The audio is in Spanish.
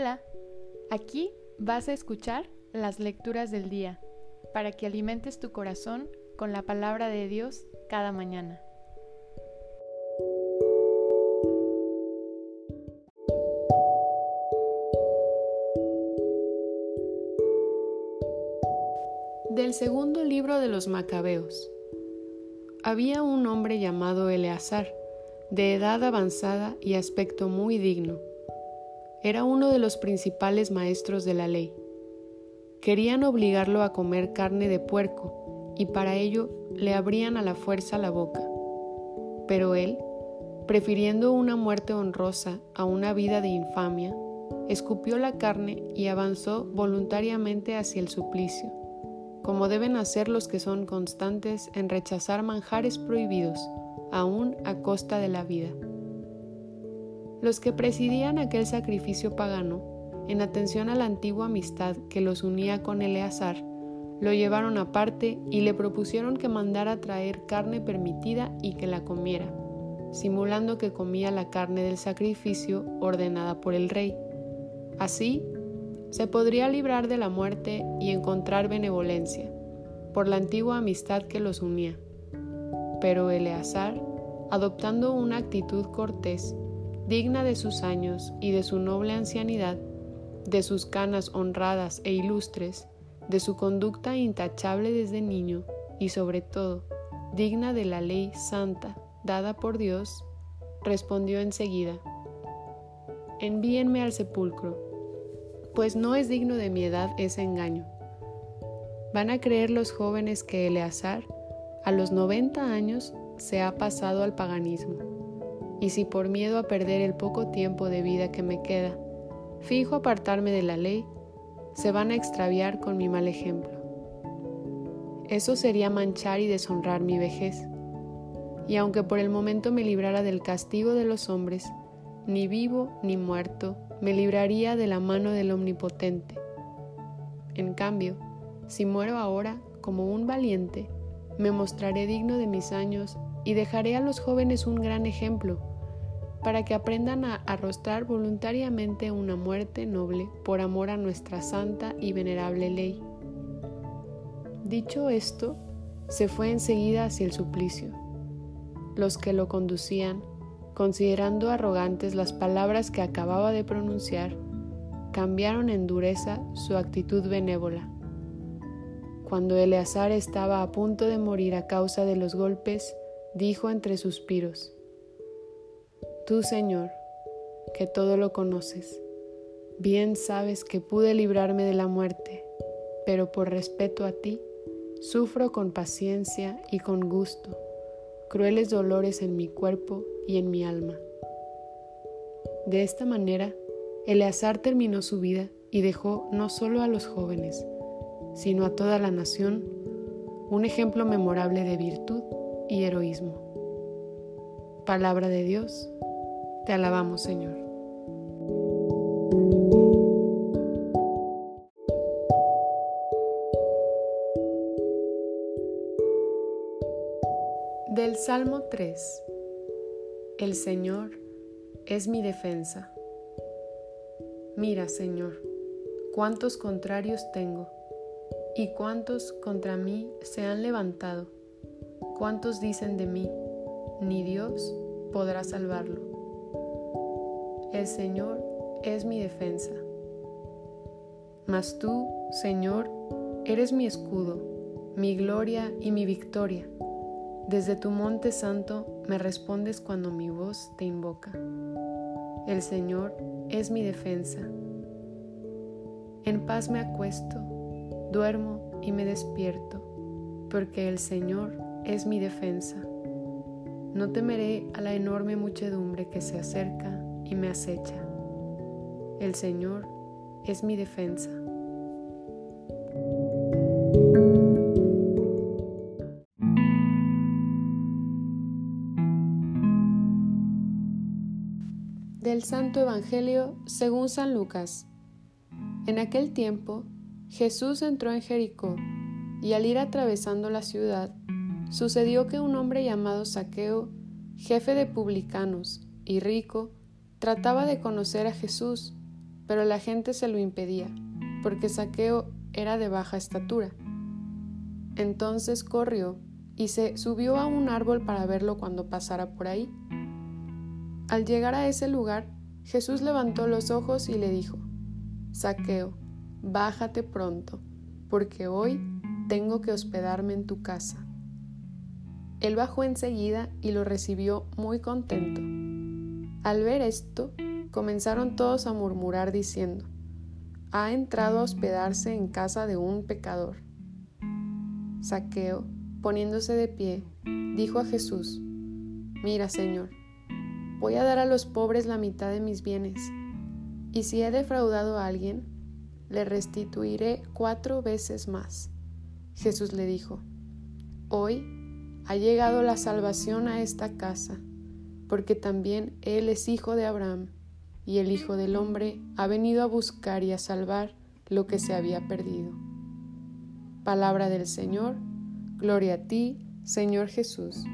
Hola, aquí vas a escuchar las lecturas del día para que alimentes tu corazón con la palabra de Dios cada mañana. Del segundo libro de los Macabeos. Había un hombre llamado Eleazar, de edad avanzada y aspecto muy digno era uno de los principales maestros de la ley. Querían obligarlo a comer carne de puerco y para ello le abrían a la fuerza la boca. Pero él, prefiriendo una muerte honrosa a una vida de infamia, escupió la carne y avanzó voluntariamente hacia el suplicio, como deben hacer los que son constantes en rechazar manjares prohibidos, aún a costa de la vida. Los que presidían aquel sacrificio pagano, en atención a la antigua amistad que los unía con Eleazar, lo llevaron aparte y le propusieron que mandara traer carne permitida y que la comiera, simulando que comía la carne del sacrificio ordenada por el rey. Así, se podría librar de la muerte y encontrar benevolencia, por la antigua amistad que los unía. Pero Eleazar, adoptando una actitud cortés, digna de sus años y de su noble ancianidad, de sus canas honradas e ilustres, de su conducta intachable desde niño y sobre todo digna de la ley santa dada por Dios, respondió enseguida, envíenme al sepulcro, pues no es digno de mi edad ese engaño. Van a creer los jóvenes que Eleazar, a los 90 años, se ha pasado al paganismo y si por miedo a perder el poco tiempo de vida que me queda, fijo apartarme de la ley, se van a extraviar con mi mal ejemplo. Eso sería manchar y deshonrar mi vejez. Y aunque por el momento me librara del castigo de los hombres, ni vivo ni muerto me libraría de la mano del Omnipotente. En cambio, si muero ahora como un valiente, me mostraré digno de mis años y dejaré a los jóvenes un gran ejemplo para que aprendan a arrostrar voluntariamente una muerte noble por amor a nuestra santa y venerable ley. Dicho esto, se fue enseguida hacia el suplicio. Los que lo conducían, considerando arrogantes las palabras que acababa de pronunciar, cambiaron en dureza su actitud benévola. Cuando Eleazar estaba a punto de morir a causa de los golpes, dijo entre suspiros, Tú, Señor, que todo lo conoces, bien sabes que pude librarme de la muerte, pero por respeto a ti, sufro con paciencia y con gusto crueles dolores en mi cuerpo y en mi alma. De esta manera, Eleazar terminó su vida y dejó no solo a los jóvenes, sino a toda la nación un ejemplo memorable de virtud y heroísmo. Palabra de Dios te alabamos, Señor. Del Salmo 3. El Señor es mi defensa. Mira, Señor, cuántos contrarios tengo y cuántos contra mí se han levantado. Cuántos dicen de mí, ni Dios podrá salvarlo. El Señor es mi defensa. Mas tú, Señor, eres mi escudo, mi gloria y mi victoria. Desde tu monte santo me respondes cuando mi voz te invoca. El Señor es mi defensa. En paz me acuesto, duermo y me despierto, porque el Señor es mi defensa. No temeré a la enorme muchedumbre que se acerca y me acecha. El Señor es mi defensa. Del Santo Evangelio según San Lucas. En aquel tiempo, Jesús entró en Jericó, y al ir atravesando la ciudad, sucedió que un hombre llamado Saqueo, jefe de publicanos y rico, trataba de conocer a Jesús, pero la gente se lo impedía, porque Saqueo era de baja estatura. Entonces corrió y se subió a un árbol para verlo cuando pasara por ahí. Al llegar a ese lugar, Jesús levantó los ojos y le dijo, Saqueo, bájate pronto, porque hoy tengo que hospedarme en tu casa. Él bajó enseguida y lo recibió muy contento. Al ver esto, comenzaron todos a murmurar diciendo, ha entrado a hospedarse en casa de un pecador. Saqueo, poniéndose de pie, dijo a Jesús, Mira, Señor, voy a dar a los pobres la mitad de mis bienes, y si he defraudado a alguien, le restituiré cuatro veces más. Jesús le dijo, Hoy ha llegado la salvación a esta casa, porque también Él es hijo de Abraham y el Hijo del Hombre ha venido a buscar y a salvar lo que se había perdido. Palabra del Señor, gloria a ti, Señor Jesús.